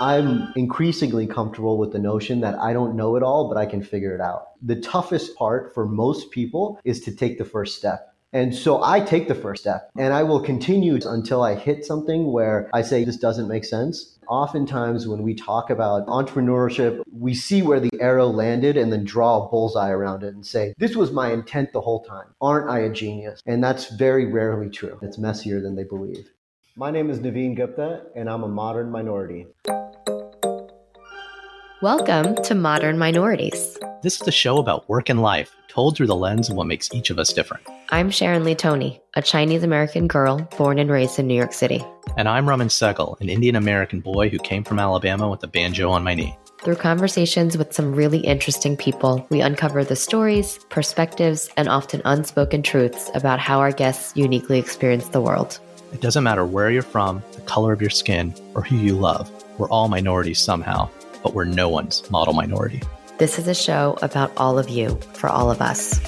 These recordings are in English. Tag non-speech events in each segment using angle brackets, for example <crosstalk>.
I'm increasingly comfortable with the notion that I don't know it all, but I can figure it out. The toughest part for most people is to take the first step. And so I take the first step and I will continue until I hit something where I say this doesn't make sense. Oftentimes, when we talk about entrepreneurship, we see where the arrow landed and then draw a bullseye around it and say, This was my intent the whole time. Aren't I a genius? And that's very rarely true. It's messier than they believe. My name is Naveen Gupta, and I'm a modern minority. Welcome to Modern Minorities. This is the show about work and life, told through the lens of what makes each of us different. I'm Sharon Lee Thony, a Chinese American girl born and raised in New York City. And I'm Raman Sehgal, an Indian American boy who came from Alabama with a banjo on my knee. Through conversations with some really interesting people, we uncover the stories, perspectives, and often unspoken truths about how our guests uniquely experience the world. It doesn't matter where you're from, the color of your skin, or who you love. We're all minorities somehow but we're no one's model minority. This is a show about all of you, for all of us.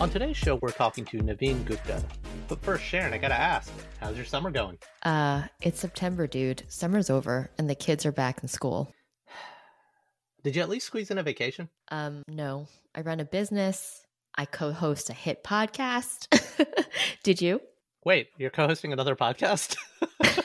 On today's show, we're talking to Naveen Gupta. But first, Sharon, I gotta ask, how's your summer going? Uh, it's September, dude. Summer's over, and the kids are back in school. Did you at least squeeze in a vacation? Um, no. I run a business. I co host a hit podcast. <laughs> Did you? Wait, you're co hosting another podcast? <laughs>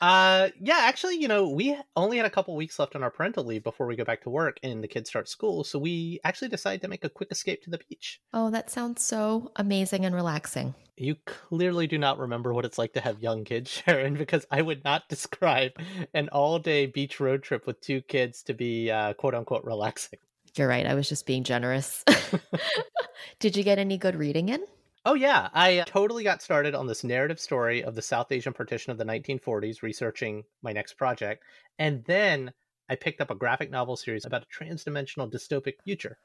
uh yeah actually you know we only had a couple weeks left on our parental leave before we go back to work and the kids start school so we actually decided to make a quick escape to the beach oh that sounds so amazing and relaxing you clearly do not remember what it's like to have young kids <laughs> sharon because i would not describe an all-day beach road trip with two kids to be uh, quote unquote relaxing you're right. I was just being generous. <laughs> <laughs> Did you get any good reading in? Oh, yeah. I uh, totally got started on this narrative story of the South Asian partition of the 1940s, researching my next project. And then I picked up a graphic novel series about a transdimensional dystopic future.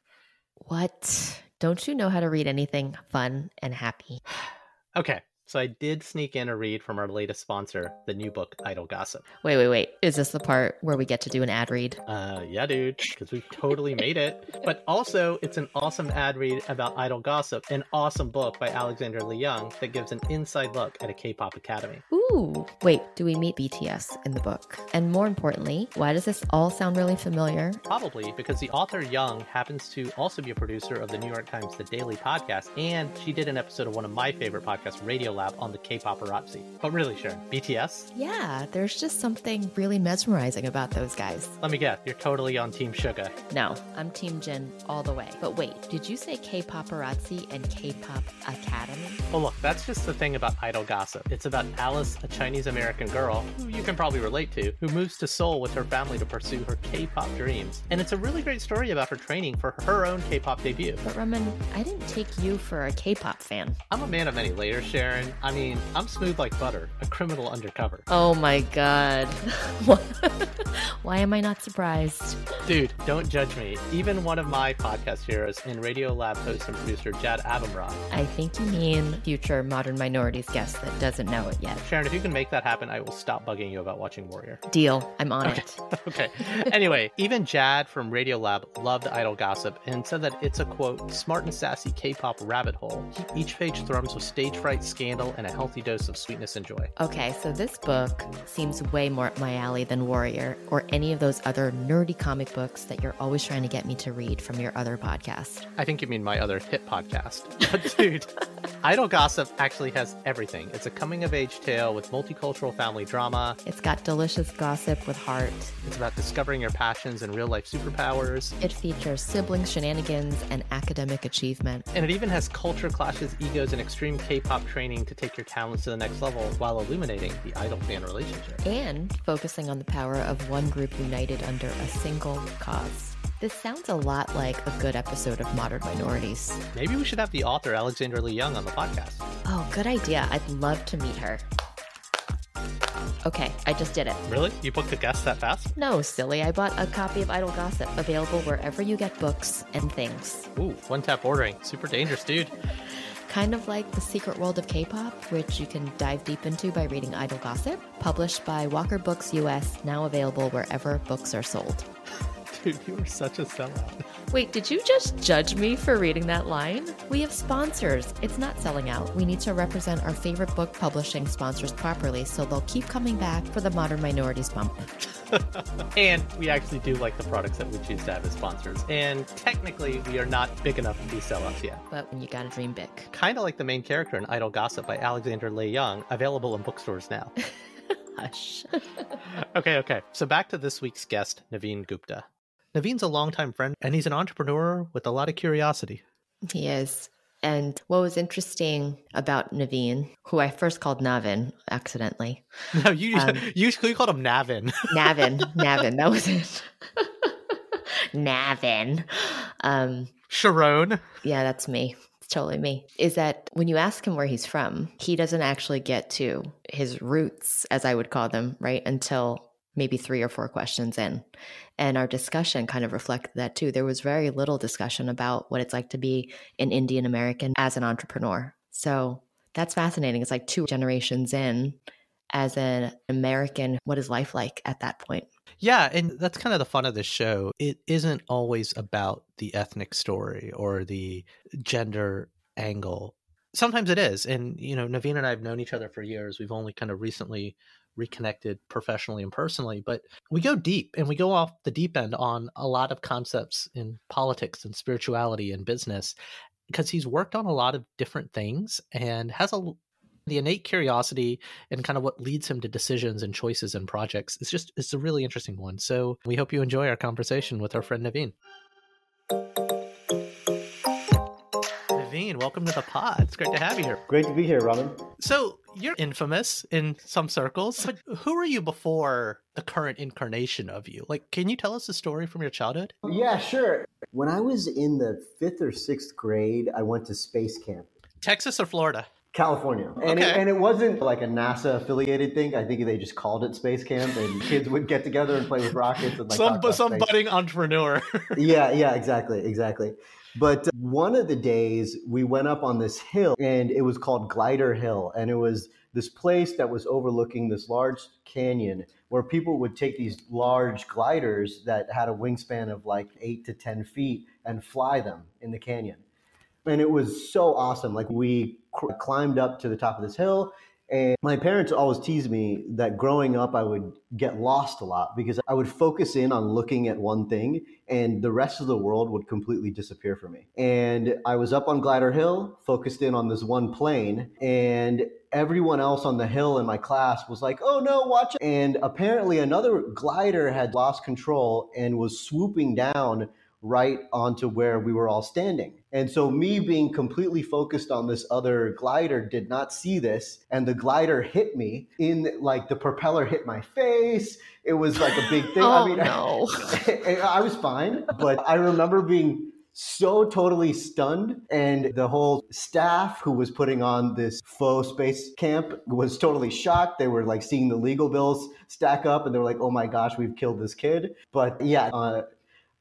What? Don't you know how to read anything fun and happy? <sighs> okay. So I did sneak in a read from our latest sponsor, the new book Idol Gossip. Wait, wait, wait. Is this the part where we get to do an ad read? Uh, yeah, dude, because we've totally made it. But also, it's an awesome ad read about Idol Gossip, an awesome book by Alexandra Leigh Young that gives an inside look at a K-pop academy. Ooh. Wait, do we meet BTS in the book? And more importantly, why does this all sound really familiar? Probably because the author Young happens to also be a producer of the New York Times The Daily podcast, and she did an episode of one of my favorite podcasts, Radiolab on the K-paparazzi. But really, Sharon, BTS? Yeah, there's just something really mesmerizing about those guys. Let me guess, you're totally on Team Suga. No, I'm Team Jin all the way. But wait, did you say K-paparazzi and K-pop academy? Well, look, that's just the thing about idol gossip. It's about Alice, a Chinese American girl who you can probably relate to, who moves to Seoul with her family to pursue her K-pop dreams. And it's a really great story about her training for her own K-pop debut. But Raman, I didn't take you for a K-pop fan. I'm a man of many layers, Sharon. I mean, I'm smooth like butter, a criminal undercover. Oh my god. <laughs> Why am I not surprised? Dude, don't judge me. Even one of my podcast heroes and Radiolab host and producer Jad Abumrad. I think you mean future Modern Minorities guest that doesn't know it yet. Sharon, if you can make that happen, I will stop bugging you about watching Warrior. Deal. I'm on okay. it. <laughs> okay. Anyway, even Jad from Radiolab loved idol Gossip and said that it's a quote, smart and sassy K pop rabbit hole. Each page thrums with stage fright, scandal, and a healthy dose of sweetness and joy. Okay, so this book seems way more up my alley than Warrior or any of those other nerdy comic books that you're always trying to get me to read from your other podcast. I think you mean my other hit podcast. <laughs> But dude, <laughs> Idol Gossip actually has everything. It's a coming of age tale with multicultural family drama. It's got delicious gossip with heart. It's about discovering your passions and real life superpowers. It features sibling shenanigans and academic achievement. And it even has culture clashes, egos, and extreme K pop training to take your talents to the next level while illuminating the idol fan relationship. And focusing on the power of one group united under a single cause. This sounds a lot like a good episode of Modern Minorities. Maybe we should have the author Alexandra Leigh Young on the podcast. Oh, good idea. I'd love to meet her. Okay, I just did it. Really? You booked a guest that fast? No, silly. I bought a copy of Idol Gossip, available wherever you get books and things. Ooh, one tap ordering. Super dangerous, dude. Kind of like The Secret World of K-pop, which you can dive deep into by reading Idol Gossip, published by Walker Books US, now available wherever books are sold. Dude, <laughs> you are such a sellout. Wait, did you just judge me for reading that line? We have sponsors. It's not selling out. We need to represent our favorite book publishing sponsors properly so they'll keep coming back for the Modern Minorities bump. <laughs> and we actually do like the products that we choose to have as sponsors. And technically, we are not big enough to be sellouts yet. But when you gotta dream big. Kind of like the main character in Idol Gossip by Alexandra Leigh Young, available in bookstores now. <laughs> Hush. okay, okay. So back to this week's guest, Naveen Gupta. Naveen's a longtime friend and he's an entrepreneur with a lot of curiosity. He is. And what was interesting about Naveen, who I first called Navin accidentally. <laughs> No, you um, <laughs> you, you called him Navin. <laughs> Navin, Navin, that was it. Navin. Um, Sharon. Yeah, that's me. It's totally me. Is that when you ask him where he's from, he doesn't actually get to his roots, as I would call them, right? Until maybe three or four questions in. And our discussion kind of reflected that too. There was very little discussion about what it's like to be an Indian American as an entrepreneur. So that's fascinating. It's like two generations in as an American. What is life like at that point? Yeah, and that's kind of the fun of this show. It isn't always about the ethnic story or the gender angle. Sometimes it is. And, you know, Naveen and I have known each other for years. We've only kind of recently reconnected professionally and personally, but we go deep and we go off the deep end on a lot of concepts in politics and spirituality and business because he's worked on a lot of different things and has a the innate curiosity and kind of what leads him to decisions and choices and projects. It's just it's a really interesting one. So we hope you enjoy our conversation with our friend Naveen. Naveen, welcome to the pod. It's great to have you here. Great to be here, Robin. So you're infamous in some circles, but who were you before the current incarnation of you? Like, can you tell us a story from your childhood? Yeah, sure. When I was in the fifth or sixth grade, I went to space camp. Texas or Florida? California. And, okay. it, and it wasn't like a NASA affiliated thing. I think they just called it space camp and <laughs> kids would get together and play with rockets and like some, some budding entrepreneur. <laughs> yeah, yeah, exactly, exactly. But one of the days we went up on this hill and it was called Glider Hill. And it was this place that was overlooking this large canyon where people would take these large gliders that had a wingspan of like eight to 10 feet and fly them in the canyon. And it was so awesome. Like we cr- climbed up to the top of this hill and my parents always teased me that growing up, I would get lost a lot because I would focus in on looking at one thing and the rest of the world would completely disappear for me. And I was up on Glider Hill, focused in on this one plane, and everyone else on the hill in my class was like, oh no, watch. And apparently, another glider had lost control and was swooping down right onto where we were all standing. And so, me being completely focused on this other glider did not see this. And the glider hit me in like the propeller hit my face. It was like a big thing. <laughs> oh, I mean, <laughs> no. I, I was fine, but I remember being so totally stunned. And the whole staff who was putting on this faux space camp was totally shocked. They were like seeing the legal bills stack up and they were like, oh my gosh, we've killed this kid. But yeah, uh,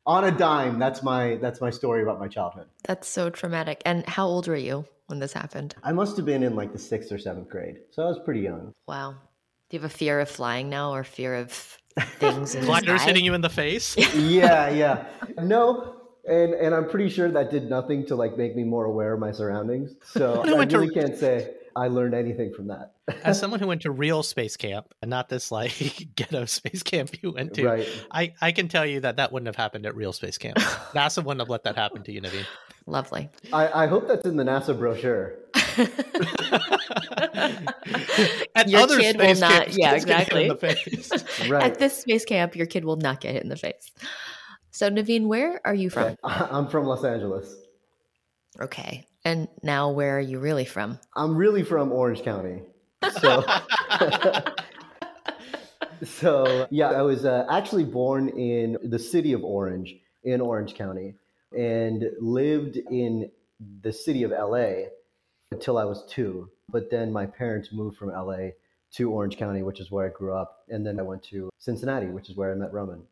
on a dime. That's my that's my story about my childhood. That's so traumatic. And how old were you when this happened? I must have been in like the sixth or seventh grade, so I was pretty young. Wow. Do you have a fear of flying now, or fear of things? Gliders <laughs> hitting you in the face. <laughs> yeah, yeah. No, and and I'm pretty sure that did nothing to like make me more aware of my surroundings. So I really to... can't say. I learned anything from that. <laughs> As someone who went to real space camp and not this like <laughs> ghetto space camp you went to, right. I, I can tell you that that wouldn't have happened at real space camp. <laughs> NASA wouldn't have let that happen to you, Naveen. Lovely. I, I hope that's in the NASA brochure. at your other kid space will not. Camps, yeah, exactly. right. At this space camp, your kid will not get hit in the face. So, Naveen, where are you from? I'm from Los Angeles. Okay. And now, where are you really from? I'm really from Orange County. So, <laughs> so yeah, I was uh, actually born in the city of Orange. in Orange County and lived in the city of LA until I was two. But then my parents moved from LA to Orange County, which is where I grew up. And then I went to Cincinnati, which is where I met Raman.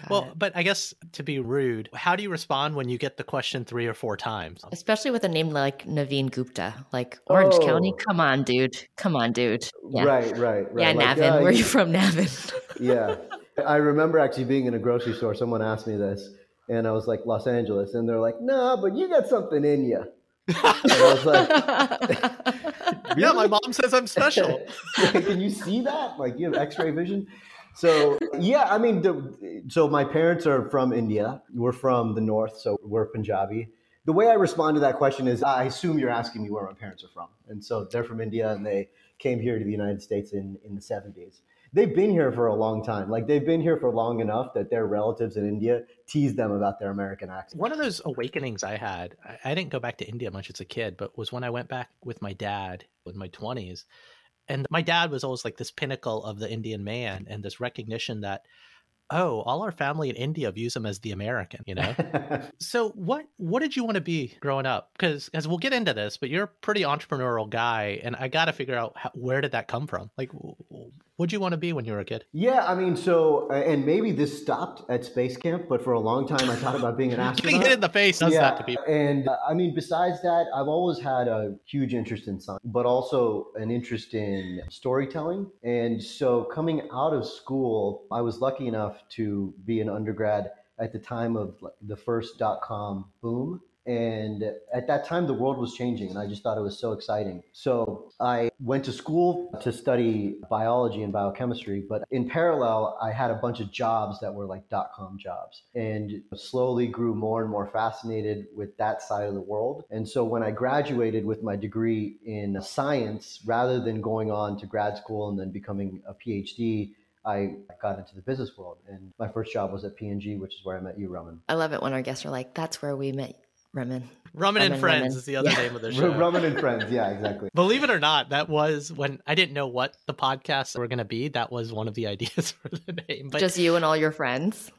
Got Well, it. but I guess to be rude, how do you respond when you get the question three or four times? especially with a name like Naveen Gupta, like Orange County. Oh. Come on, dude. Come on, dude. Yeah. Right, right, right. Yeah, Like, Navin. uh, Where are you from, Navin? <laughs> yeah. I remember actually being in a grocery store. Someone asked me this, and I was like, Los Angeles. And they're like, nah, but you got something in you. And I was like, <laughs> <laughs> Yeah, my mom says I'm special. Can you see that? Like you have X-ray vision. So yeah, I mean, the, so my parents are from India. We're from the north, so we're Punjabi. The way I respond to that question is, I assume you're asking me where my parents are from, and so they're from India, and they came here to the United States in in the 70s. They've been here for a long time. Like they've been here for long enough that their relatives in India tease them about their American accent. One of those awakenings I had, I- I didn't go back to India much as a kid, but was when I went back with my dad in my 20s. And my dad was always like this pinnacle of the Indian man and this recognition that, oh, all our family in India views him as the American, you know? <laughs> so what what did you want to be growing up? Because as we'll get into this, but you're a pretty entrepreneurial guy, and I got to figure out how, where did that come from? Like, what'd you want to be when you were a kid? Yeah, I mean, so and maybe this stopped at space camp, but for a long time I thought about being an <laughs> Getting astronaut. hit in the face does that to people. And uh, I mean, besides that, I've always had a huge interest in science, but also an interest in storytelling. And so coming out of school, I was lucky enough to be an undergrad at the time of the first dot com boom. And at that time, the world was changing, and I just thought it was so exciting. So I went to school to study biology and biochemistry, but in parallel, I had a bunch of jobs that were like dot com jobs and slowly grew more and more fascinated with that side of the world. And so when I graduated with my degree in science, rather than going on to grad school and then becoming a PhD, I got into the business world. And my first job was at P&G, which is where I met you, Raman. I love it when our guests are like, "That's where we met Remen." Ramen and Ramen, Friends ramen. is the other Yeah. name of the show. Roman and friends. Yeah, exactly. <laughs> Believe it or not, that was when I didn't know what the podcasts were going to be. That was one of the <laughs> ideas for the name. But Just you and all your friends.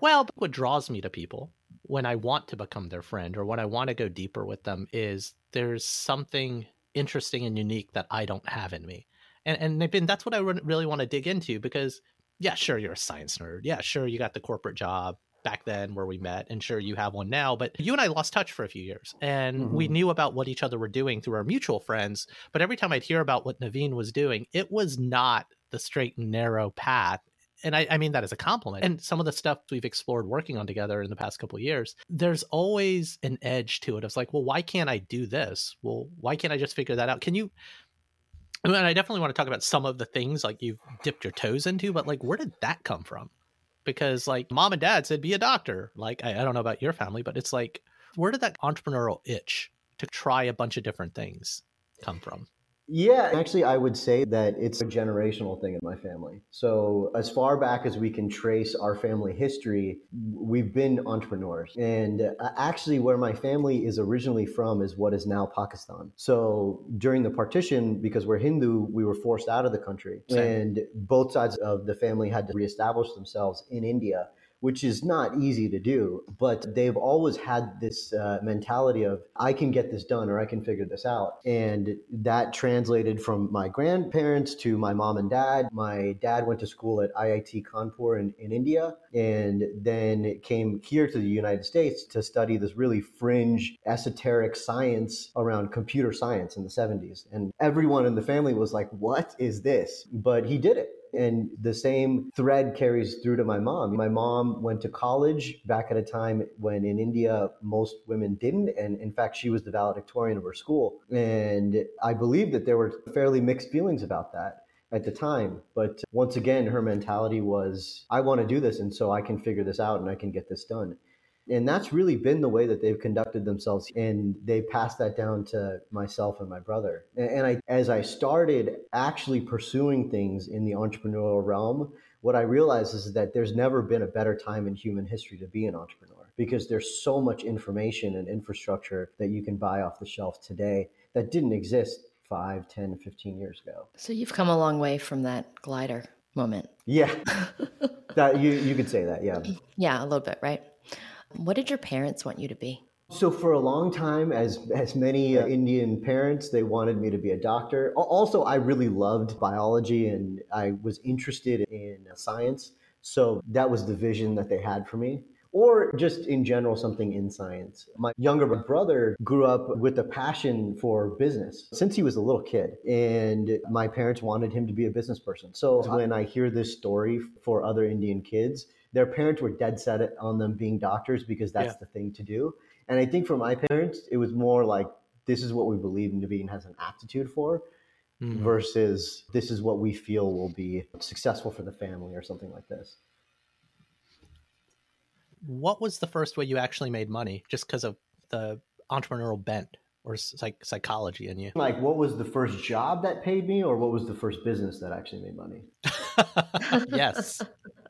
well, what draws me to people when I want to become their friend or when I want to go deeper with them is there's something interesting and unique that I don't have in me. And and Nitin, that's what I really want to dig into because yeah, sure you're a science nerd. Yeah, sure you got the corporate job back then where we met and sure you have one now, but you and I lost touch for a few years and we Mhm. knew about what each other were doing through our mutual friends, but every time I'd hear about what Naveen was doing, it was not the straight and narrow path and I, I mean that as a compliment. And some of the stuff we've explored working on together in the past couple of years, there's always an edge to it. It's like, well, why can't I do this? Well, why can't I just figure that out? Can you? I mean, I definitely want to talk about some of the things like you've dipped your toes into, but like, where did that come from? Because like mom and dad said, be a doctor. Like, I, I don't know about your family, but it's like, where did that entrepreneurial itch to try a bunch of different things come from? Yeah, actually, I would say that it's a generational thing in my family. So, as far back as we can trace our family history, we've been entrepreneurs. And uh, actually, where my family is originally from is what is now Pakistan. So, during the partition, because we're Hindu, we were forced out of the country. Same. And both sides of the family had to reestablish themselves in India which is not easy to do, but they've always had this uh, mentality of, I can get this done or I can figure this out. And that translated from my grandparents to my mom and dad. My dad went to school at IIT Kanpur in, in India and then came here to the United States to study this really fringe, esoteric science around computer science in the 70s. And everyone in the family was like, What is this? But he did it. And the same thread carries through to my mom. My mom went to college back at a time when in India most women didn't. And in fact, she was the valedictorian of her school. And I believe that there were fairly mixed feelings about that at the time. But once again, her mentality was, I want to do this. And so I can figure this out and I can get this done. And that's really been the way that they've conducted themselves. And they passed that down to myself and my brother. And and I, as I started actually pursuing things in the entrepreneurial realm, what I realized is that there's never been a better time in human history to be an entrepreneur because there's so much information and infrastructure that you can buy off the shelf today that didn't exist 5, 10, 15 years ago. So you've come a long way from that glider moment. Yeah, <laughs> that you, you could say that. Yeah. Yeah, a little bit, right? What did your parents want you to be? So for a long time, as as many uh, Indian parents, they wanted me to be a doctor. Also, I really loved biology and I was interested in science. So that was the vision that they had for me. Or just in general, something in science. My younger brother grew up with a passion for business since he was a little kid, and my parents wanted him to be a business person. So when I hear this story for other Indian kids, their parents were dead set on them being doctors because that's yeah. the thing to do. And I think for my parents, it was more like this is what we believe Naveen has an aptitude for mm-hmm. versus this is what we feel will be successful for the family or something like this. What was the first way you actually made money just because of the entrepreneurial bent or psych- psychology in you? Like, what was the first job that paid me, or what was the first business that actually made money? <laughs> yes. <laughs>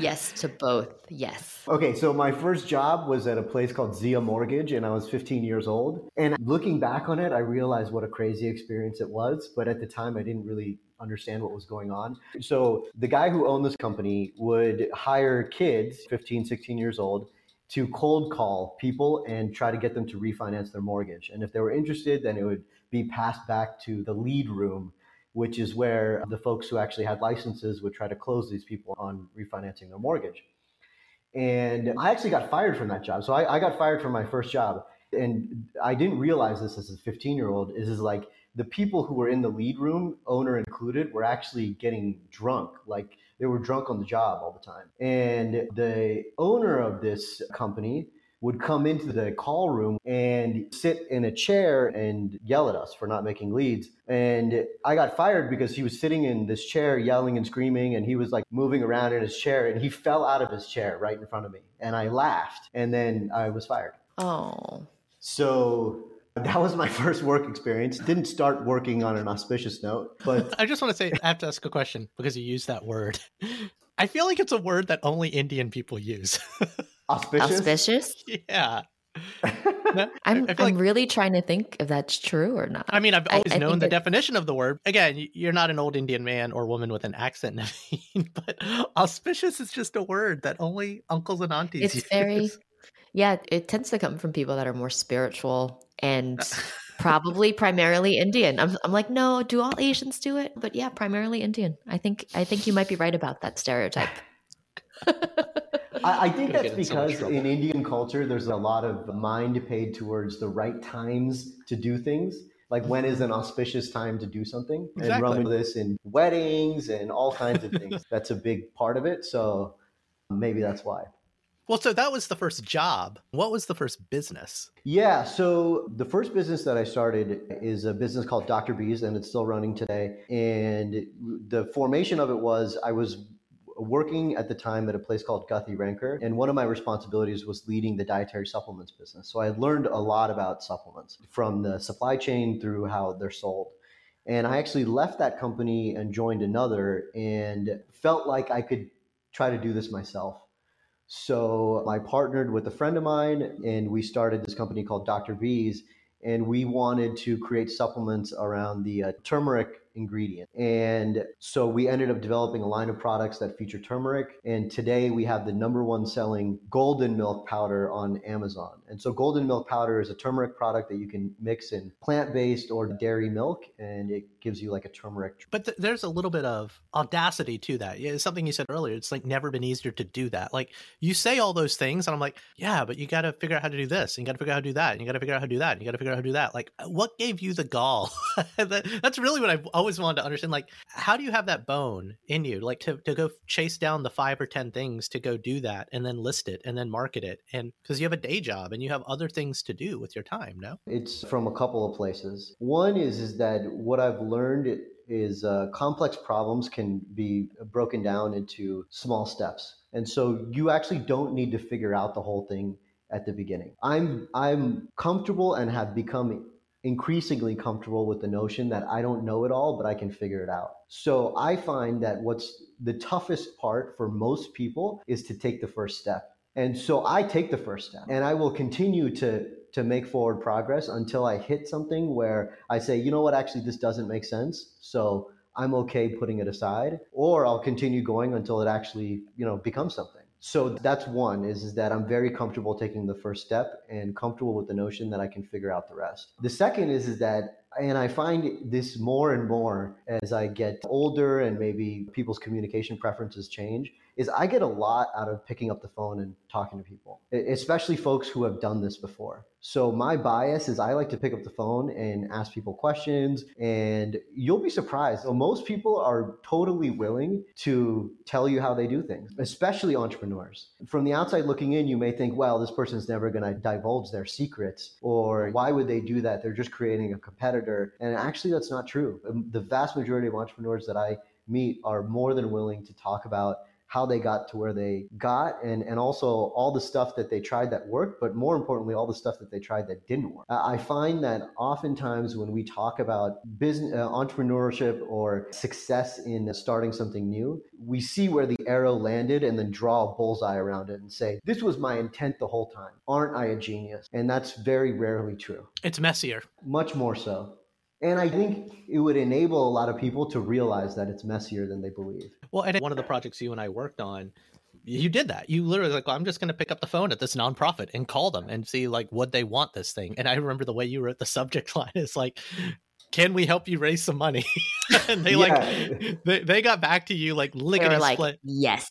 yes to both. Yes. Okay, so my first job was at a place called Zia Mortgage, and I was 15 years old. And looking back on it, I realized what a crazy experience it was. But at the time, I didn't really understand what was going on. So the guy who owned this company would hire kids, 15, 16 years old, to cold call people and try to get them to refinance their mortgage. And if they were interested, then it would be passed back to the lead room which is where the folks who actually had licenses would try to close these people on refinancing their mortgage. And I actually got fired from that job. So I, I got fired from my first job. And I didn't realize this as a 15 year old is, is like the people who were in the lead room, owner included, were actually getting drunk. Like they were drunk on the job all the time. And the owner of this company would come into the call room and sit in a chair and yell at us for not making leads. And I got fired because he was sitting in this chair yelling and screaming and he was like moving around in his chair and he fell out of his chair right in front of me. And I laughed and then I was fired. Oh. So that was my <laughs> first work experience. Didn't start working on an auspicious note, but <laughs> I just want to say I have to ask a question because you use that word. <laughs> I feel like it's a word that only Indian people use. Auspicious? Auspicious? <laughs> Yeah. <laughs> I'm, I'm like, really trying to think if that's true or not. I mean, I've always I, I known the definition of the word. Again, you're not an old Indian man or woman with an accent, <laughs> Naveen, but auspicious is just a word that only uncles and aunties it's use. very, yeah, it tends to come from people that are more spiritual and probably primarily Indian. I'm, I'm like, no, do all Asians do it? But yeah, primarily Indian. I think, I think you might be right about that stereotype. <laughs> I, I think that's because in Indian culture, there's a lot of mind paid towards the right times to do things. Like when is an auspicious time to do something? Exactly. And run this in weddings and all kinds of things. <laughs> that's a big part of it. So maybe that's why. Well, so that was the first job. What was the first business? Yeah, so the first business that I started is a business called Dr. Bees, and it's still running today. And the formation of it was I was working at the time at a place called Guthy-Renker, and one of my responsibilities was leading the dietary supplements business. So I learned a lot about supplements from the supply chain through how they're sold. And I actually left that company and joined another and felt like I could try to do this myself. So I partnered with a friend of mine and we started this company called Dr. Bees. And we wanted to create supplements around the uh, turmeric ingredient. And so we ended up developing a line of products that feature turmeric. And today we have the number one selling golden milk powder on Amazon. And so golden milk powder is a turmeric product that you can mix in plant based or dairy milk, and it gives you like a turmeric. But th- there's a little bit of audacity to that. It's something you said earlier. It's like never been easier to do that. Like you say all those things, and I'm like, yeah, but you got to figure out how to do this, and you got to figure out how to do that, and you got to figure out how to do that, and you got to figure out how to do that. Like, what gave you the gall? <laughs> that, that's really what I've always always wanted to understand like how do you have that bone in you? Like to, to go chase down the five or ten things to go do that and then list it and then market it and because you have a day job and you have other things to do with your time no? It's from a couple of places. One is is that what i've learned is uh, complex problems can be broken down into small steps. And so you actually don't need to figure out the whole thing at the beginning. I'm i'm comfortable and have become increasingly comfortable with the notion that I don't know it all, but I can figure it out. So I find that what's the toughest part for most people is to take the first step. And so I take the first step and I will continue to to make forward progress until I hit something where I say, you know what, actually this doesn't make sense. So I'm okay putting it aside, or I'll continue going until it actually, you know, becomes something. So that's one is, is that I'm very comfortable taking the first step and comfortable with the notion that I can figure out the rest. The second is is that and I find this more and more as I get older and maybe people's communication preferences change is I get a lot out of picking up the phone and talking to people, especially folks who have done this before. So my bias is I like to pick up the phone and ask people questions and you'll be surprised. most people are totally willing to tell you how they do things, especially entrepreneurs. From the outside looking in, you may think, well, this person's never going to divulge their secrets or why would they do that? They're just creating a competitor. And actually that's not true. Um, the vast majority of entrepreneurs that I meet are more than willing to talk about how they got to where they got and, and also all the stuff that they tried that worked, but more importantly, all the stuff that they tried that didn't work. I find that oftentimes when we talk about business, uh, entrepreneurship or success in starting something new, we see where the arrow landed and then draw a bullseye around it and say, this was my intent the whole time. Aren't I a genius? And that's very rarely true. It's messier. Much more so. And I think it would enable a lot of people to realize that it's messier than they believe. Well, and one of the projects you and I worked on, you did that. You literally like, well, I'm just going to pick up the phone at this nonprofit and call them and see like would they want this thing. And I remember the way you wrote the subject <laughs> line is like, "Can we help you raise some money?" <laughs> and they yeah. like they, they got back to you like licking a like, split. Yes.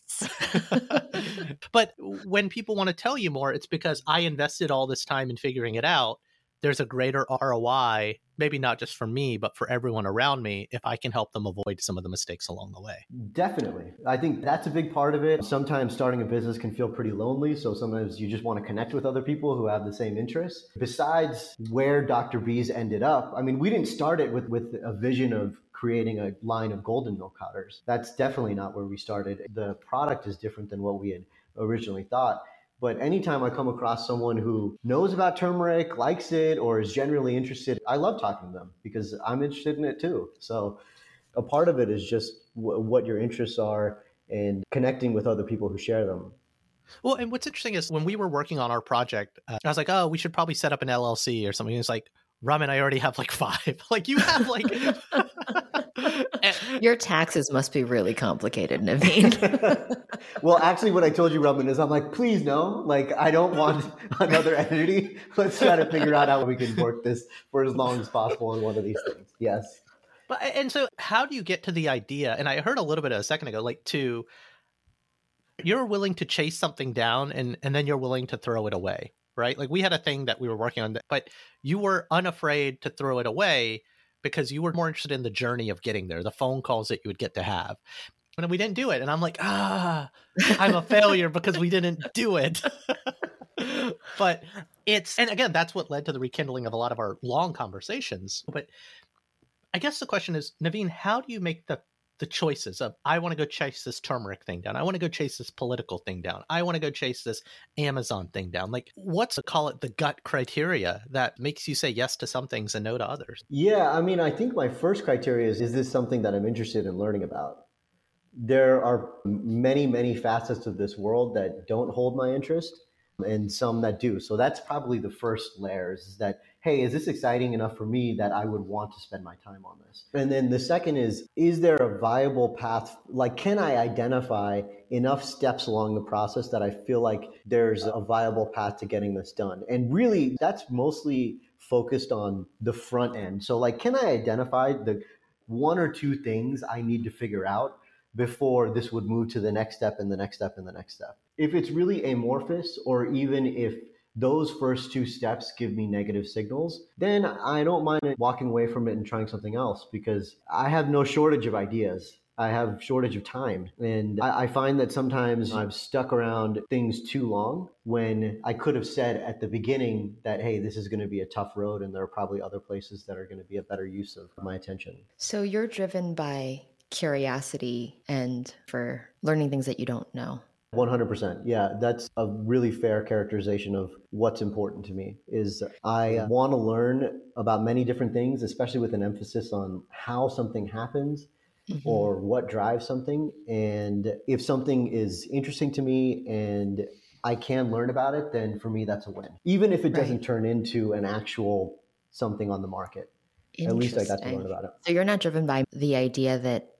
<laughs> but when people want to tell you more, it's because I invested all this time in figuring it out there's a greater ROI, maybe not just for me, but for everyone around me, if I can help them avoid some of the mistakes along the way. Definitely. I think that's a big part of it. Sometimes starting a business can feel pretty lonely. So sometimes you just want to connect with other people who have the same interests. Besides where Dr. B's ended up, I mean, we didn't start it with, with a vision of creating a line of golden milk powders. That's definitely not where we started. The product is different than what we had originally thought. But anytime I come across someone who knows about turmeric, likes it, or is generally interested, I love talking to them because I'm interested in it too. So a part of it is just w- what your interests are and connecting with other people who share them. Well, and what's interesting is when we were working on our project, uh, I was like, oh, we should probably set up an LLC or something. It's like, Raman, I already have like five. <laughs> like you have like Eh. <laughs> Your taxes must be really complicated, Naveen. <laughs> well, actually, what I told you, Raman, is I'm like, please no. Like, I don't want <laughs> another entity. Let's try to figure out how we can work this for as long as possible on one of these things. Yes. But and so, how do you get to the idea? And I heard a little bit a second ago, like to you're willing to chase something down, and and then you're willing to throw it away, right? Like we had a thing that we were working on, but you were unafraid to throw it away because you were more interested in the journey of getting there, the phone calls that you would get to have. And we didn't do it. And I'm like, ah, I'm a failure <laughs> because we didn't do it. <laughs> but it's, and again, that's what led to the rekindling of a lot of our long conversations. But I guess the question is, Naveen, how do you make the the choices of I want to go chase this turmeric thing down. I want to go chase this political thing down. I want to go chase this Amazon thing down. Like what's call it the gut criteria that makes you say yes to some things and no to others? Yeah, I mean, I think my first criteria is is this something that I'm interested in learning about? There are many, many facets of this world that don't hold my interest and some that do. So that's probably the first layers is that hey, is this exciting enough for me that I would want to spend my time on this? And then the second is, is there a viable path? Like, can I identify enough steps along the process that I feel like there's a viable path to getting this done? And really, that's mostly focused on the front end. So, like, can I identify the one or two things I need to figure out before this would move to the next step and the next step and the next step? If it's really amorphous, or even if those first two steps give me negative signals, then I don't mind walking away from it and trying something else because I have no shortage of ideas. I have shortage of time. And I, I, find that sometimes I've stuck around things too long when I could have said at the beginning that, hey, this is going to be a tough road and there are probably other places that are going to be a better use of my attention. So you're driven by curiosity and for learning things that you don't know. 100%. Yeah, that's a really fair characterization of what's important to me is I want to learn about many different things, especially with an emphasis on how something happens mm-hmm. or what drives something and if something is interesting to me and I can learn about it, then for me that's a win. Even if it doesn't turn into an actual something on the market. At least I got to learn about it. So you're not driven by the idea that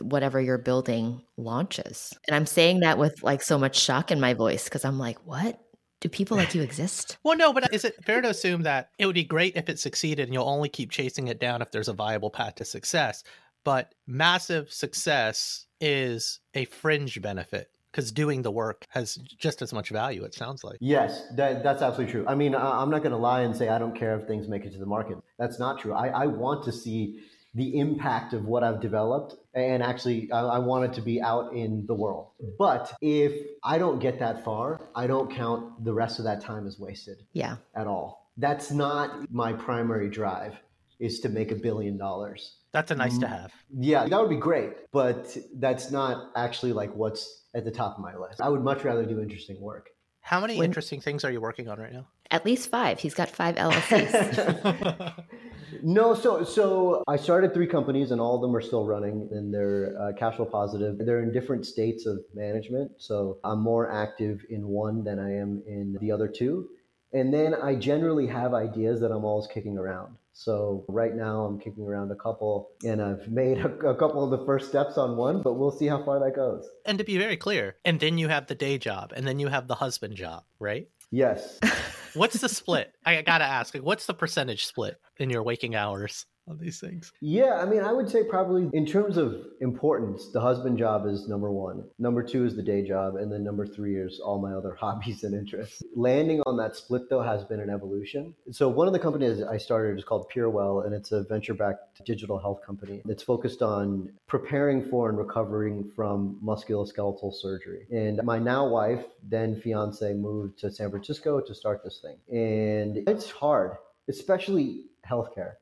whatever you're building launches. And I'm saying that with like so much shock in my voice because I'm like, what? Do people like you exist? <laughs> Well, no, but is it fair to assume that it would be great if it succeeded and you'll only keep chasing it down if there's a viable path to success? But massive success is a fringe benefit because doing the work has just as much value, it sounds like. Yes, that, that's absolutely true. I mean, I, am not going to lie and say I don't care if things make it to the market. That's not true. I, I want to see the impact of what I've developed. And actually, I, I, want it to be out in the world. Mm. But if I don't get that far, I don't count the rest of that time as wasted. Yeah. At all. That's not my primary drive, is to make a billion dollars. That's a nice to mm. have. Yeah, that would be great. But that's not actually like what's at the top of my list. I would much rather do interesting work. How many when, interesting things are you working on right now? At least five. He's got five LLCs. <laughs> <laughs> no, so so I started three companies, and all of them are still running, and they're uh, cash flow positive. They're in different states of management. So I'm more active in one than I am in the other two. And then I generally have ideas that I'm always kicking around. So right now I'm kicking around a couple and I've made a, a, couple of the first steps on one, but we'll see how far that goes. And to be very clear, and then you have the day job and then you have the husband job, right? Yes. <laughs> what's the split? I got to ask, what's the percentage split in your waking hours? On these things? Yeah, I mean, I would say probably in terms of importance, the husband job is number one. Number two is the day job. And then number three is all my other <laughs> hobbies and interests. Landing on that split, though, has been an evolution. So, one of the companies I started is called PeerWell, and it's a venture backed digital health company that's focused on preparing for and recovering from musculoskeletal surgery. And my now wife, then fiance, moved to San Francisco to start this thing. And it's hard, especially healthcare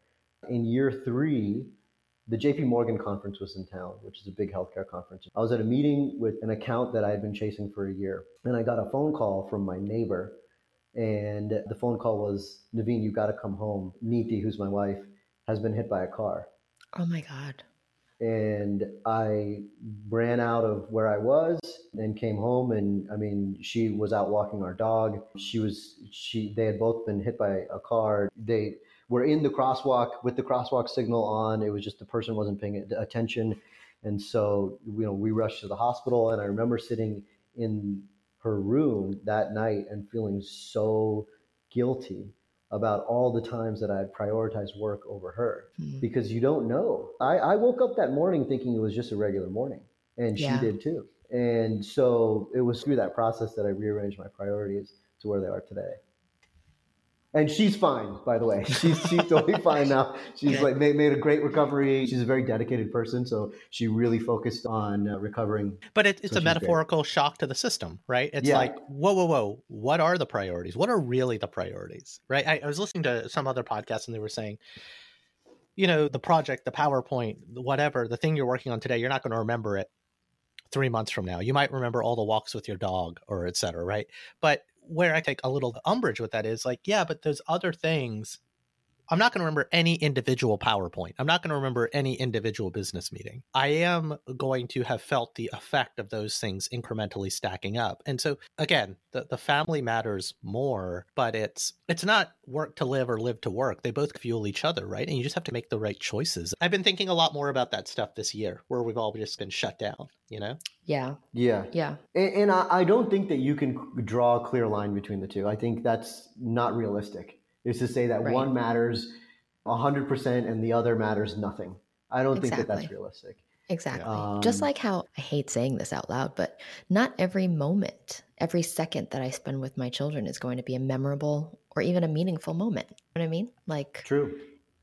in year three, the JP Morgan conference was in town, which is a big healthcare conference. I was at a meeting with an account that I had been chasing for a year, and I got a phone call from my neighbor. And the phone call was Naveen, you've got to come home. Neeti, who's my wife, has been hit by a car. Oh my God. And I ran out of where I was and came home. And I mean, she was out walking our dog. She was, she, they had both been hit by a car. They, were in the crosswalk with the crosswalk signal on. It was just the person wasn't paying attention. And so, you know, we rushed to the hospital. And I remember sitting in her room that night and feeling so guilty about all the times that I had prioritized work over her mm-hmm. because you don't know. I, I, woke up that morning thinking it was just a regular morning, and yeah. she did too. And so it was through that process that I rearranged my priorities to where they are today and she's fine by the way. <laughs> She's she's totally <laughs> fine now. She's like made, made a great recovery. She's a very dedicated person so she really focused on uh, recovering. But it, it's so a metaphorical great. shock to the system right? It's yeah. like whoa whoa whoa what are the priorities? What are really the priorities right? I, I was listening to some other podcast and they were saying you know the project the powerpoint whatever the thing you're working on today you're not going to remember it three months from now. You might remember all the walks with your dog or et cetera right? But where I take a little umbrage with that is like, yeah, but those other things I'm not going to remember any individual PowerPoint. I'm not going to remember any individual business meeting. I am going to have felt the effect of those things incrementally stacking up. And so again, the, the family matters more, but it's it's not work to live or live to work. They both fuel each other, right? And you just have to make the right choices. I've been thinking a lot more about that stuff this year where we've all just been shut down, you know? Yeah. Yeah. Yeah. And, and I, I don't think that you can draw a clear line between the two. I think that's not realistic is to say that right. one matters 100% and the other matters nothing. I don't exactly. think that that's realistic. Exactly. Um, Just like how I hate saying this out loud, but not every moment, every second that I spend with my children is going to be a memorable or even a meaningful moment. You know what I mean? Like, true.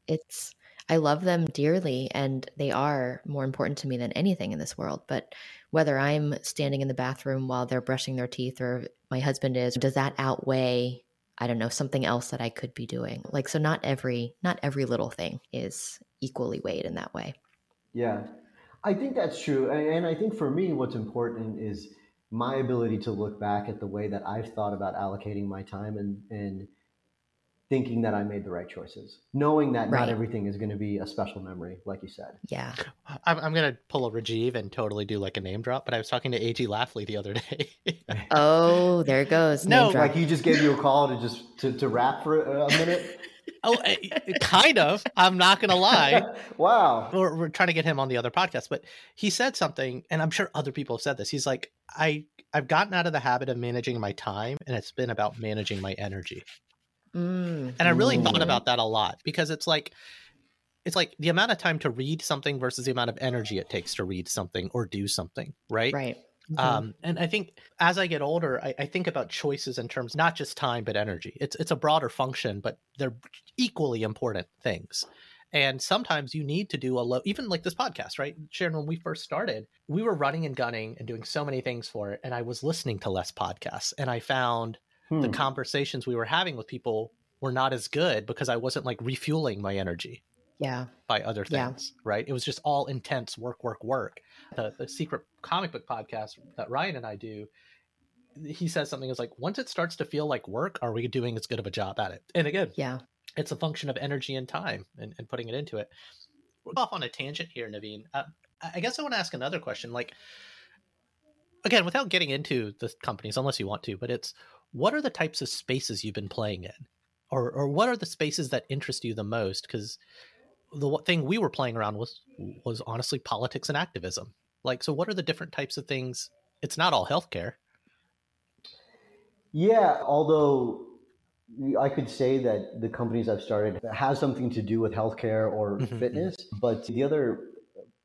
It's, I love them dearly and they are more important to me than anything in this world. But whether I'm standing in the bathroom while they're brushing their teeth or my husband is, does that outweigh I don't know, something else that I could be doing. Like so not every not every little thing is equally weighed in that way. Yeah. I think that's true. And I think for me what's important is my ability to look back at the way that I've thought about allocating my time and and thinking that I made the right choices, knowing that right. not everything is going to be a special memory, like you said. Yeah. I'm, I'm going to pull a Rajiv and totally do like a name drop, but I was talking to A.G. Lafley the other day. <laughs> oh, there it goes. no, like he just gave you a call to just to, to rap for a minute. oh, eh, kind of. I'm not going to lie. <laughs> wow. We're, we're trying to get him on the other podcast, but he said something, and I'm sure other people have said this. He's like, I I've gotten out of the habit of managing my time, and it's been about managing my energy. Mm. And I really thought Mm. about that a lot because it's like it's like the amount of time to read something versus the amount of energy it takes to read something or do something, right? Right. Mhm. Um, and I think as I get older, I, I think about choices in terms not just time but energy. It's it's a broader function, but they're equally important things. And sometimes you need to do a low, even like this podcast, right? Sharon, when we first started, we were running and gunning and doing so many things for it. And I was listening to less podcasts and I found the Hmm. conversations we were having with people were not as good because I wasn't like refueling my energy yeah. by other Yeah. things, right? It was just all intense work, work, work. The, the secret comic book podcast that Ryan and I do, he says something is like, once it starts to feel like work, are we doing as good of a job at it? And again, Yeah. it's a function of energy and time and, and putting it into it. We're off on a tangent here, Naveen. Uh, I guess I want to ask another question. Like, again, without getting into the companies, unless you want to, but it's what are the types of spaces you've been playing in, or or what are the spaces that interest you the most? Because the thing we were playing around with was honestly politics and activism. Like, so what are the different types of things? It's not all healthcare. Yeah, although I could say that the companies I've started has something to do with healthcare or Mhm, fitness, but the other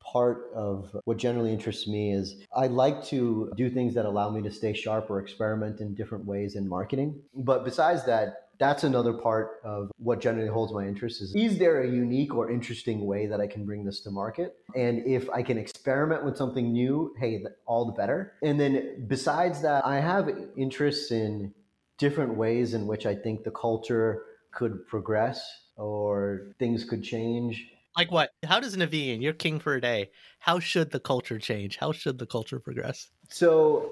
part of what generally interests me is I like to do things that allow me to stay sharp or experiment in different ways in marketing. But besides that, that's another part of what generally holds my interest is is there a unique or interesting way that I can bring this to market? And if I can experiment with something new, hey, all the better. And then besides that, I have interests in different ways in which I think the culture could progress or things could change. Like what? How does Naveen, you're king for a day, how should the culture change? How should the culture progress? So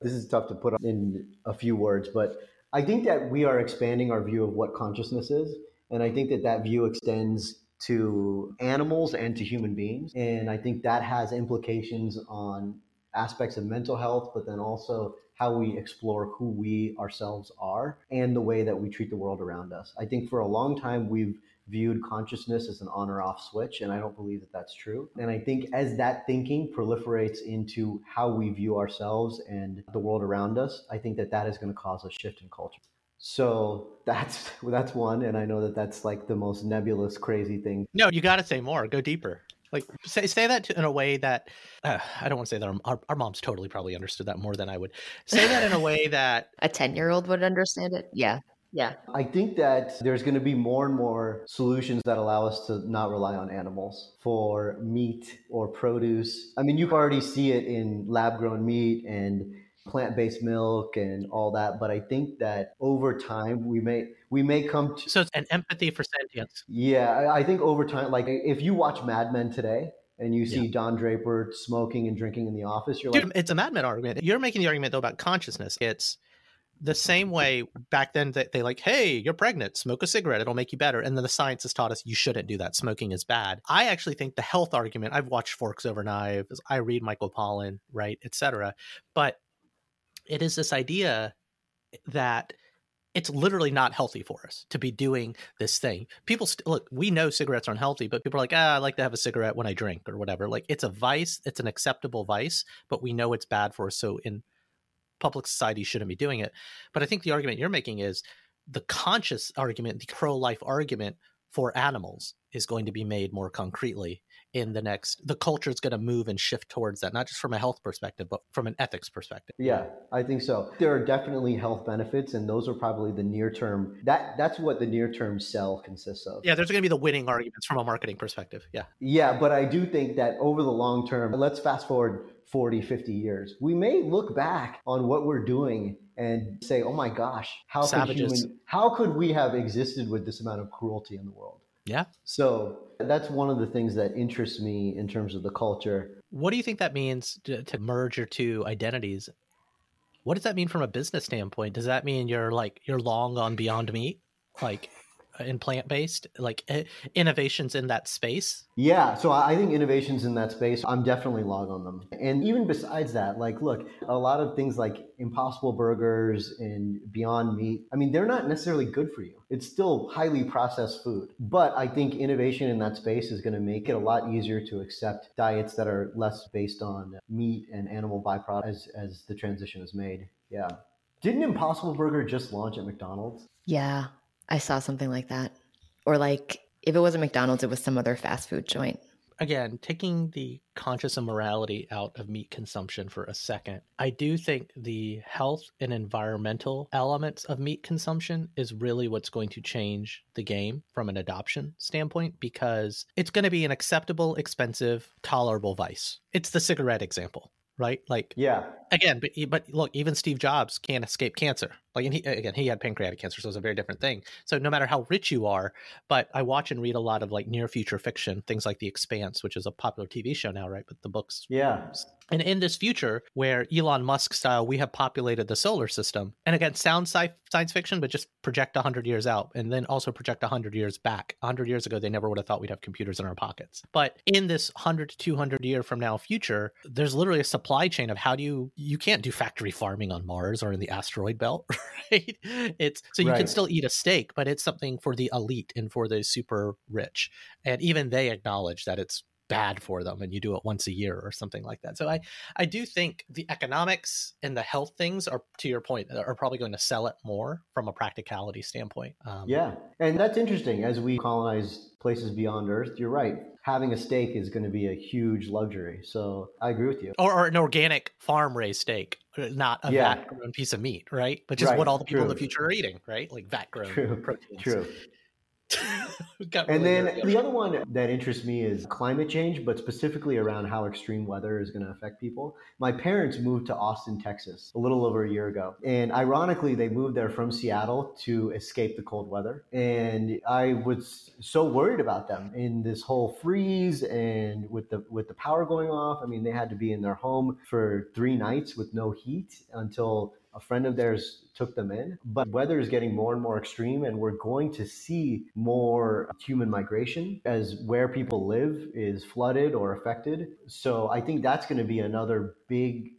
this is tough to put in a few words, but I think that we are expanding our view of what consciousness is, and I think that that view extends to animals and to human beings, and I think that has implications on aspects of mental health, but then also how we explore who we ourselves are and the way that we treat the world around us. I think for a long time we've viewed consciousness as an on or off switch, and I don't believe that that's true. And I think as that thinking proliferates into how we view ourselves and the world around us, I think that that is going to cause a shift in culture. So that's that's one, and I know that that's like the most nebulous, crazy thing. No, you got to say more. Go deeper. Like say say that to, in a way that uh, I don't want to say that our, our, our moms totally probably understood that more than I would. Say that in a way that <laughs> A 10 year old would understand it. Yeah. Yeah. I think that there's going to be more and more solutions that allow us to not rely on animals for meat or produce. I mean, you already see it in lab grown meat and plant based milk and all that, but I think that over time we may we may come to so it's an empathy for sentience. yeah, I, I think over time like if you watch Mad Men today and you see Don Draper smoking and drinking in the office, you're Dude, like it's a Mad Men argument. You're making the argument though about consciousness. It's the same way back then that they like, hey, you're pregnant, smoke a cigarette, it'll make you better. And then the science has taught us you shouldn't do that. Smoking is bad. I actually think the health argument, I've watched Forks Over Knives, I read Michael Pollan, right, etc. But it is this idea that it's literally not healthy for us to be doing this thing. People st- look, we know cigarettes are unhealthy, but people are like, ah, I like to have a cigarette when I drink or whatever. Like it's a vice, it's an acceptable vice, but we know it's bad for us. So in public society, shouldn't be doing it. But I think the argument you're making is the conscious argument, the pro life argument for animals is going to be made more concretely in the next the culture is going to move and shift towards that not just from a health perspective but from an ethics perspective Yeah, I think so. There are definitely health benefits, and those are probably the near term. That that's what the near term sell consists of. yeah there's going to be the winning arguments from a marketing perspective yeah Yeah, but I do think that over the long term, let's fast forward 40, 50 years, we may look back on what we're doing and say, "Oh my gosh, how could human, how could we have existed with this amount of cruelty in the world?" yeah. So that's one of the things that interests me in terms of the culture. what do you think that means to, to merge your two identities? What does that mean from a business standpoint? Does that mean you're like you're long on beyond meat? Like in plant based, like eh, innovations in that space? Yeah, so I think innovations in that space, I'm definitely log on them. And even besides that, like, look, a lot of things like Impossible Burgers and Beyond Meat, I mean, they're not necessarily good for you. It's still highly processed food. But I think innovation in that space is going to make it a lot easier to accept diets that are less based on meat and animal byproducts as, as the transition is made. Yeah. Didn't Impossible Burger just launch at McDonald's? Yeah, I saw something like that. Or like if it wasn't McDonald's, it was some other fast food joint. Again, taking the conscious immorality out of meat consumption for a second, I do think the health and environmental elements of meat consumption is really what's going to change the game from an adoption standpoint because it's going to be an acceptable, expensive, tolerable vice. It's the cigarette example right? Like, yeah. Again, but but look, even Steve Jobs can't escape cancer. Like, and he again, he had pancreatic cancer, so it's a very different thing. So no matter how rich you are, but I watch and read a lot of like near future fiction, things like The Expanse, which is a popular TV show now, right? But the books, yeah. And in this future, where Elon Musk style, we have populated the solar system, and again, sounds sci- science fiction, but just project a 100 years out and then also project a 100 years back. 100 years ago, they never would have thought we'd have computers in our pockets. But in this 100 to 200 year from now future, there's literally a supply chain of how do you, you can't do factory farming on Mars or in the asteroid belt, <laughs> right? It's so you right. can still eat a steak, but it's something for the elite and for the super rich. And even they acknowledge that it's bad for them and you do it once a year or something like that. So I I do think the economics and the health things are to your point are probably going to sell it more from a practicality standpoint. Um, yeah. And that's interesting as we colonize places beyond earth. You're right. Having a steak is going to be a huge luxury. So I agree with you. Or, or an organic farm raised steak, uh, not a yeah. vat grown piece of meat, right? But just right. what all the people True. in the future are eating, right? Like vat grown proteins. True. <laughs> and then the other one that interests me is climate change, but specifically around how extreme weather is going to affect people. My parents moved to Austin, Texas, a little over a year ago. And ironically, they moved there from Seattle to escape the cold weather. And I was so worried about them in this whole freeze and with the with the power going off. I mean, they had to be in their home for 3 nights with no heat until a friend of theirs took them in. But weather is getting more and more extreme, and we're going to see more human migration as where people live is flooded or affected. So I think that's going to be another big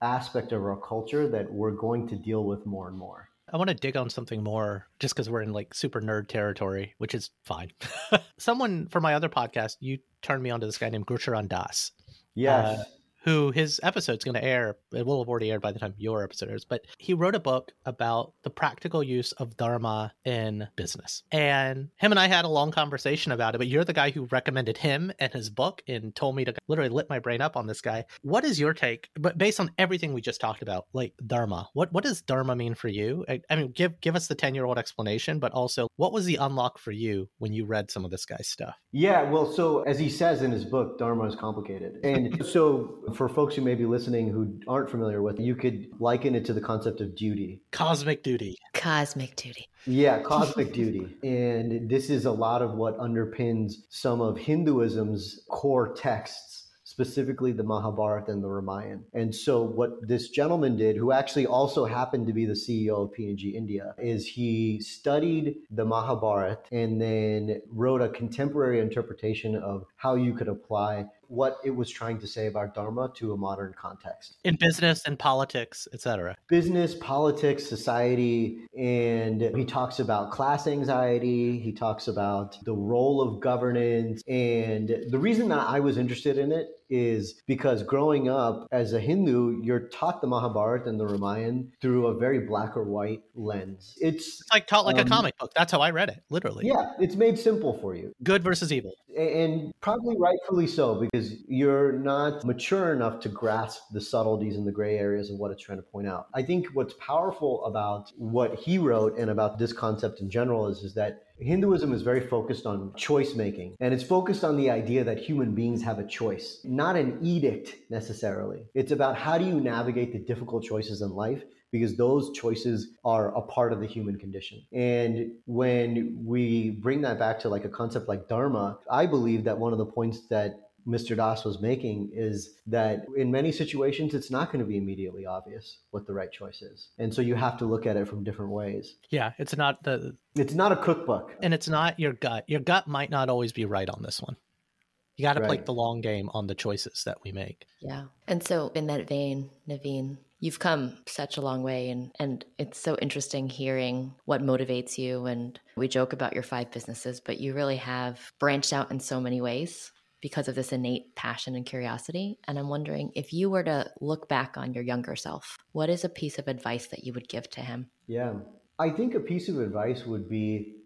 aspect of our culture that we're going to deal with more and more. I want to dig on something more just because we're in like super nerd territory, which is fine. <laughs> Someone for my other podcast, you turned me on to this guy named Gurcharan Das. Yes. Uh, who his episode's going to air. It will have already aired by the time your episode airs, but he wrote a book about the practical use of Dharma in business. And him and I had a long conversation about it, but you're the guy who recommended him and his book and told me to literally lit my brain up on this guy. What is your take, but based on everything we just talked about, like Dharma, what, what does Dharma mean for you? I, I mean, give, give us the 10 year old explanation, but also what was the unlock for you when you read some of this guy's stuff? Yeah, well, so as he says in his book, Dharma is complicated. And <laughs> so for folks who may be listening who aren't familiar with you could liken it to the concept of duty. Cosmic duty. Cosmic duty. Yeah, <laughs> cosmic duty. And this is a lot of what underpins some of Hinduism's core texts specifically the Mahabharata and the Ramayana. And so what this gentleman did, who actually also happened to be the CEO of P&G India, is he studied the Mahabharata and then wrote a contemporary interpretation of how you could apply what it was trying to say about Dharma to a modern context. In business and politics, etc. Business, politics, society, and he talks about class anxiety, he talks about the role of governance. And the reason that I was interested in it is because growing up as a Hindu, you're taught the Mahabharata and the Ramayana through a very black or white lens. It's, it's like taught like um, a comic book. That's how I read it, literally. Yeah, it's made simple for you. Good versus evil. And probably rightfully so, because you're not mature enough to grasp the subtleties and the gray areas of what it's trying to point out. I think what's powerful about what he wrote and about this concept in general is, is that Hinduism is very focused on choice making, and it's focused on the idea that human beings have a choice, not an edict necessarily. It's about how do you navigate the difficult choices in life because those choices are a part of the human condition. And when we bring that back to like a concept like dharma, I believe that one of the points that Mr. Das was making is that in many situations, it's not going to be immediately obvious what the right choice is. And so you have to look at it from different ways. Yeah, it's not the It's not a cookbook. and it's not your gut. Your gut might not always be right on this one. You got to play the long game on the choices that we make. Yeah. And so, in that vein, Naveen, you've come such a long way, and, and it's so interesting hearing what motivates you. And we joke about your five businesses, but you really have branched out in so many ways because of this innate passion and curiosity. And I'm wondering if you were to look back on your younger self, what is a piece of advice that you would give to him? Yeah. I think a piece of advice would be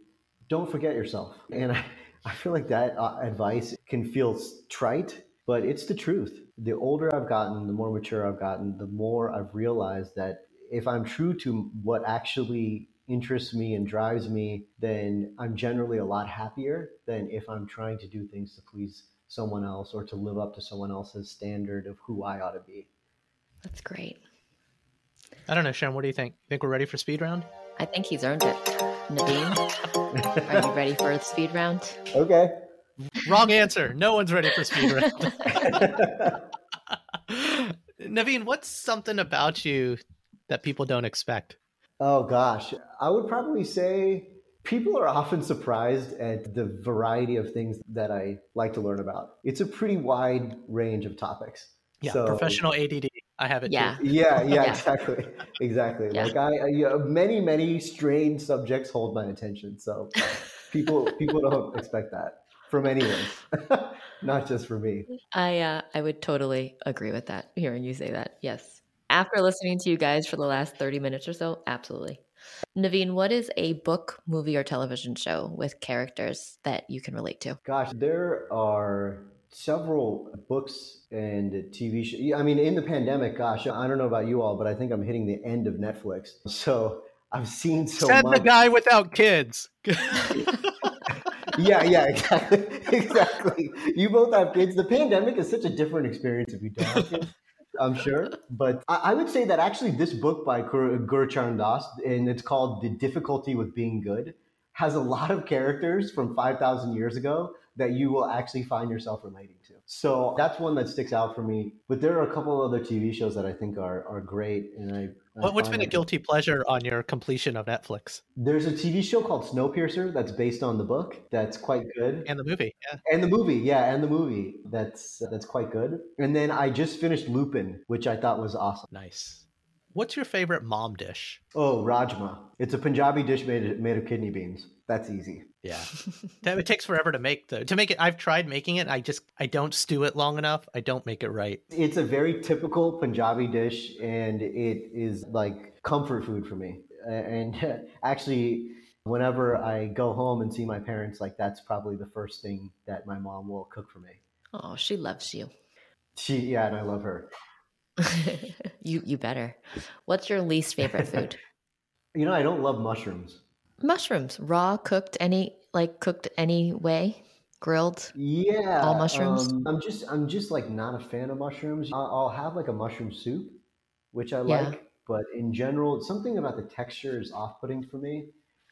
don't forget yourself. And I, I feel like that uh, advice can feel trite, but it's the truth. The older I've gotten, the more mature I've gotten, the more I've realized that if I'm true to what actually interests me and drives me, then I'm generally a lot happier than if I'm trying to do things to please someone else or to live up to someone else's standard of who I ought to be. That's great. I don't know, Sharon. What do you think? You Think we're ready for speed round? I think he's earned it. Naveen, are you ready for the speed round? Okay. Wrong answer. No one's ready for speed round. <laughs> <laughs> Naveen, what's something about you that people don't expect? Oh gosh, I would probably say people are often surprised at the variety of things that I like to learn about. It's a pretty wide range of topics. Yeah, So- professional ADD. I have it. Yeah. Too. Yeah, yeah, <laughs> Yeah. exactly, exactly. Yeah. Like I, I you know, many, many strange subjects hold my attention. So <laughs> people, people don't expect that from anyone, <laughs> not just for me. I uh, I would totally agree with that. Hearing you say that, yes. After listening to you guys for the last thirty minutes or so, absolutely. Naveen, what is a book, movie, or television show with characters that you can relate to? Gosh, there are several books and TV shows. I mean, in the pandemic, gosh, I don't know about you all, but I think I'm hitting the end of Netflix. <laughs> So I've seen so Said much. the guy without kids. <laughs> yeah, yeah, exactly, <laughs> exactly. You both have kids. The pandemic is such a different experience if you don't have kids. I'm sure, but I, I would say that actually this book by Gur- Gurcharan Das, and it's called "The Difficulty with Being Good," has a lot of characters from 5,000 years ago that you will actually find yourself relating to. So that's one that sticks out for me. But there are a couple of other TV shows that I think are are great, and I. What, has been a guilty pleasure on your completion of Netflix There's a TV show called Snowpiercer that's based on the book. That's quite good. and the movie? Yeah. And the movie, yeah, and the movie. That's that's quite good. And then I just finished Lupin, which I thought was awesome. Nice. What's your favorite mom dish? Oh, rajma. It's a Punjabi dish made made of kidney beans. That's easy. Yeah. <laughs> That- it takes forever to make though. To make it I've tried making it. I just I don't stew it long enough. I don't make it right. It's a very typical Punjabi dish, and it is like comfort food for me. And <laughs> actually, whenever I go home and see my parents, like that's probably the first thing that my mom will cook for me. Oh, she loves you. She, yeah, and I love her. <laughs> you you better. What's your least favorite food? You know, I don't love mushrooms. Mushrooms, raw, cooked, any like cooked any way, grilled. Yeah, All mushrooms? um, I'm just I'm just like not a fan of mushrooms. I'll, I'll have like a mushroom soup, which I Yeah. like, but in general, something about the texture is off-putting for me.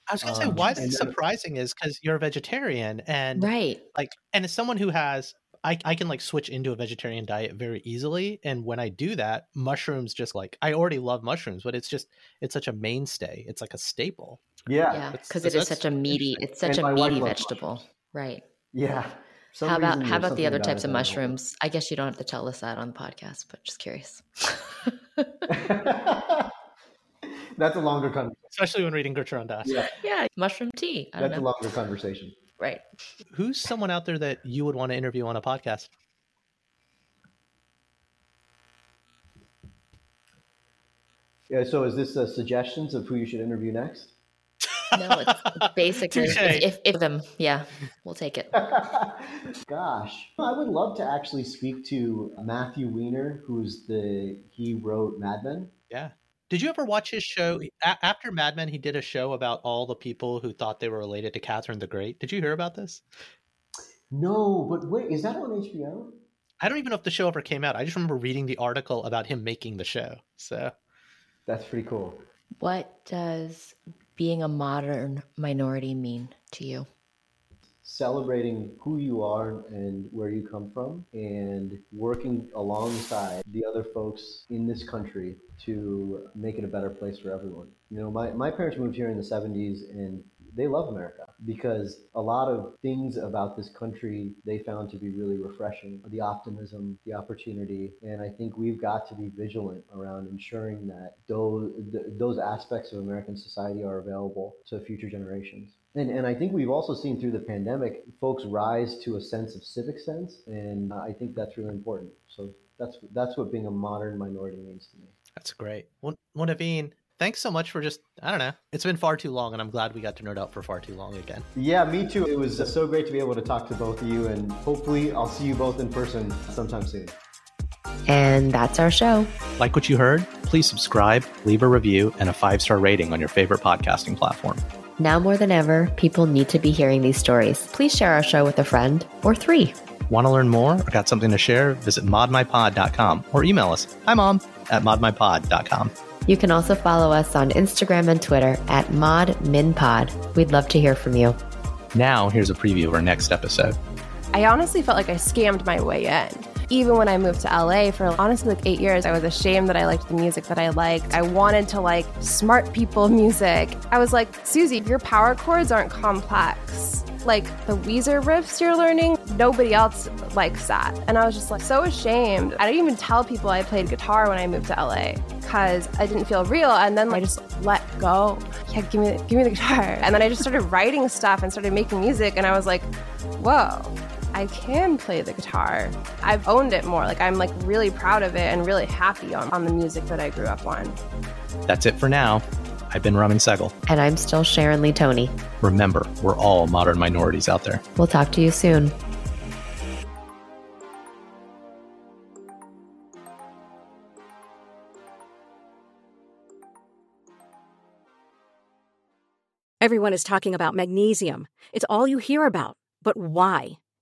I was gonna say Um, why and it's surprising is because you're a vegetarian and Right. like and as someone who has I, I can like switch into a vegetarian diet very easily and when i do that mushrooms just like i already love mushrooms but it's just it's such a mainstay it's like a staple Yeah, Yeah, because it is such a meaty. It's such And a meaty vegetable. mushrooms. Right. yeah. Some how about how about the other types of that I mushrooms? I guess you don't have to tell us that on the podcast, but just curious. <laughs> That's a longer conversation. especially when reading Gurcharan Das. Yeah, yeah, mushroom tea. I don't that's a longer conversation. Right. who's someone out there that you would want to interview on a podcast Yeah. So, is this uh, suggestions of who you should interview next? No, it's, it's basically if, if, if them, yeah, we'll take it. <laughs> Gosh, I would love to actually speak to Matthew Weiner, who's the he wrote Mad Men. yeah did you ever watch his show A- after mad men he did a show about all the people who thought they were related to catherine the great did you hear about this No, but wait, is that on HBO? i don't even know if the show ever came out i just remember reading the article about him making the show so That's pretty cool. What does being a modern minority mean to you? celebrating who you are and where you come from and working alongside the other folks in this country to make it a better place for everyone. You know, my, my parents moved here in the 70s and they love America because a lot of things about this country they found to be really refreshing the optimism, the opportunity. And I think we've got to be vigilant around ensuring that those, those aspects of American society are available to future generations. And, and I think we've also seen through the pandemic, folks rise to a sense of civic sense. And I think that's really important. So that's, that's what being a modern minority means to me. That's great. Well, well Naveen, thanks so much for just I don't know. It's been far too long, and I'm glad we got to nerd out for far too long again. Yeah, me too. It was so great to be able to talk to both of you, and hopefully, I'll see you both in person sometime soon. And that's our show. Like what you heard? Please subscribe, leave a review, and a five star rating on your favorite podcasting platform. Now more than ever, people need to be hearing these stories. Please share our show with a friend or three. Want to learn more or got something to share? Visit modminpod.com or email us. Hi, mom, at modminpod.com. You can also follow us on Instagram and Twitter at ModMinPod. We'd love to hear from you. Now, here's a preview of our next episode. I honestly felt like I scammed my way in. Even when I moved to LA for honestly like eight years, I was ashamed that I liked the music that I liked. I wanted to like smart people <laughs> music. I was like, Susie, your power chords aren't complex like the Weezer riffs you're learning, nobody else likes that. And I was just like so ashamed. I didn't even tell people I played guitar when I moved to LA because I didn't feel real. And then I just let go. Yeah, give me, give me the guitar. And then I just started writing stuff and started making music. And I was like, whoa. I can play the guitar. I've owned it more. Like I'm like really proud of it and really happy on, on the music that I grew up on. That's it for now. I've been Raman Sehgal. And I'm still Sharon Lee Thony. Remember, we're all modern minorities out there. We'll talk to you soon. Everyone is talking about magnesium. It's all you hear about. But why?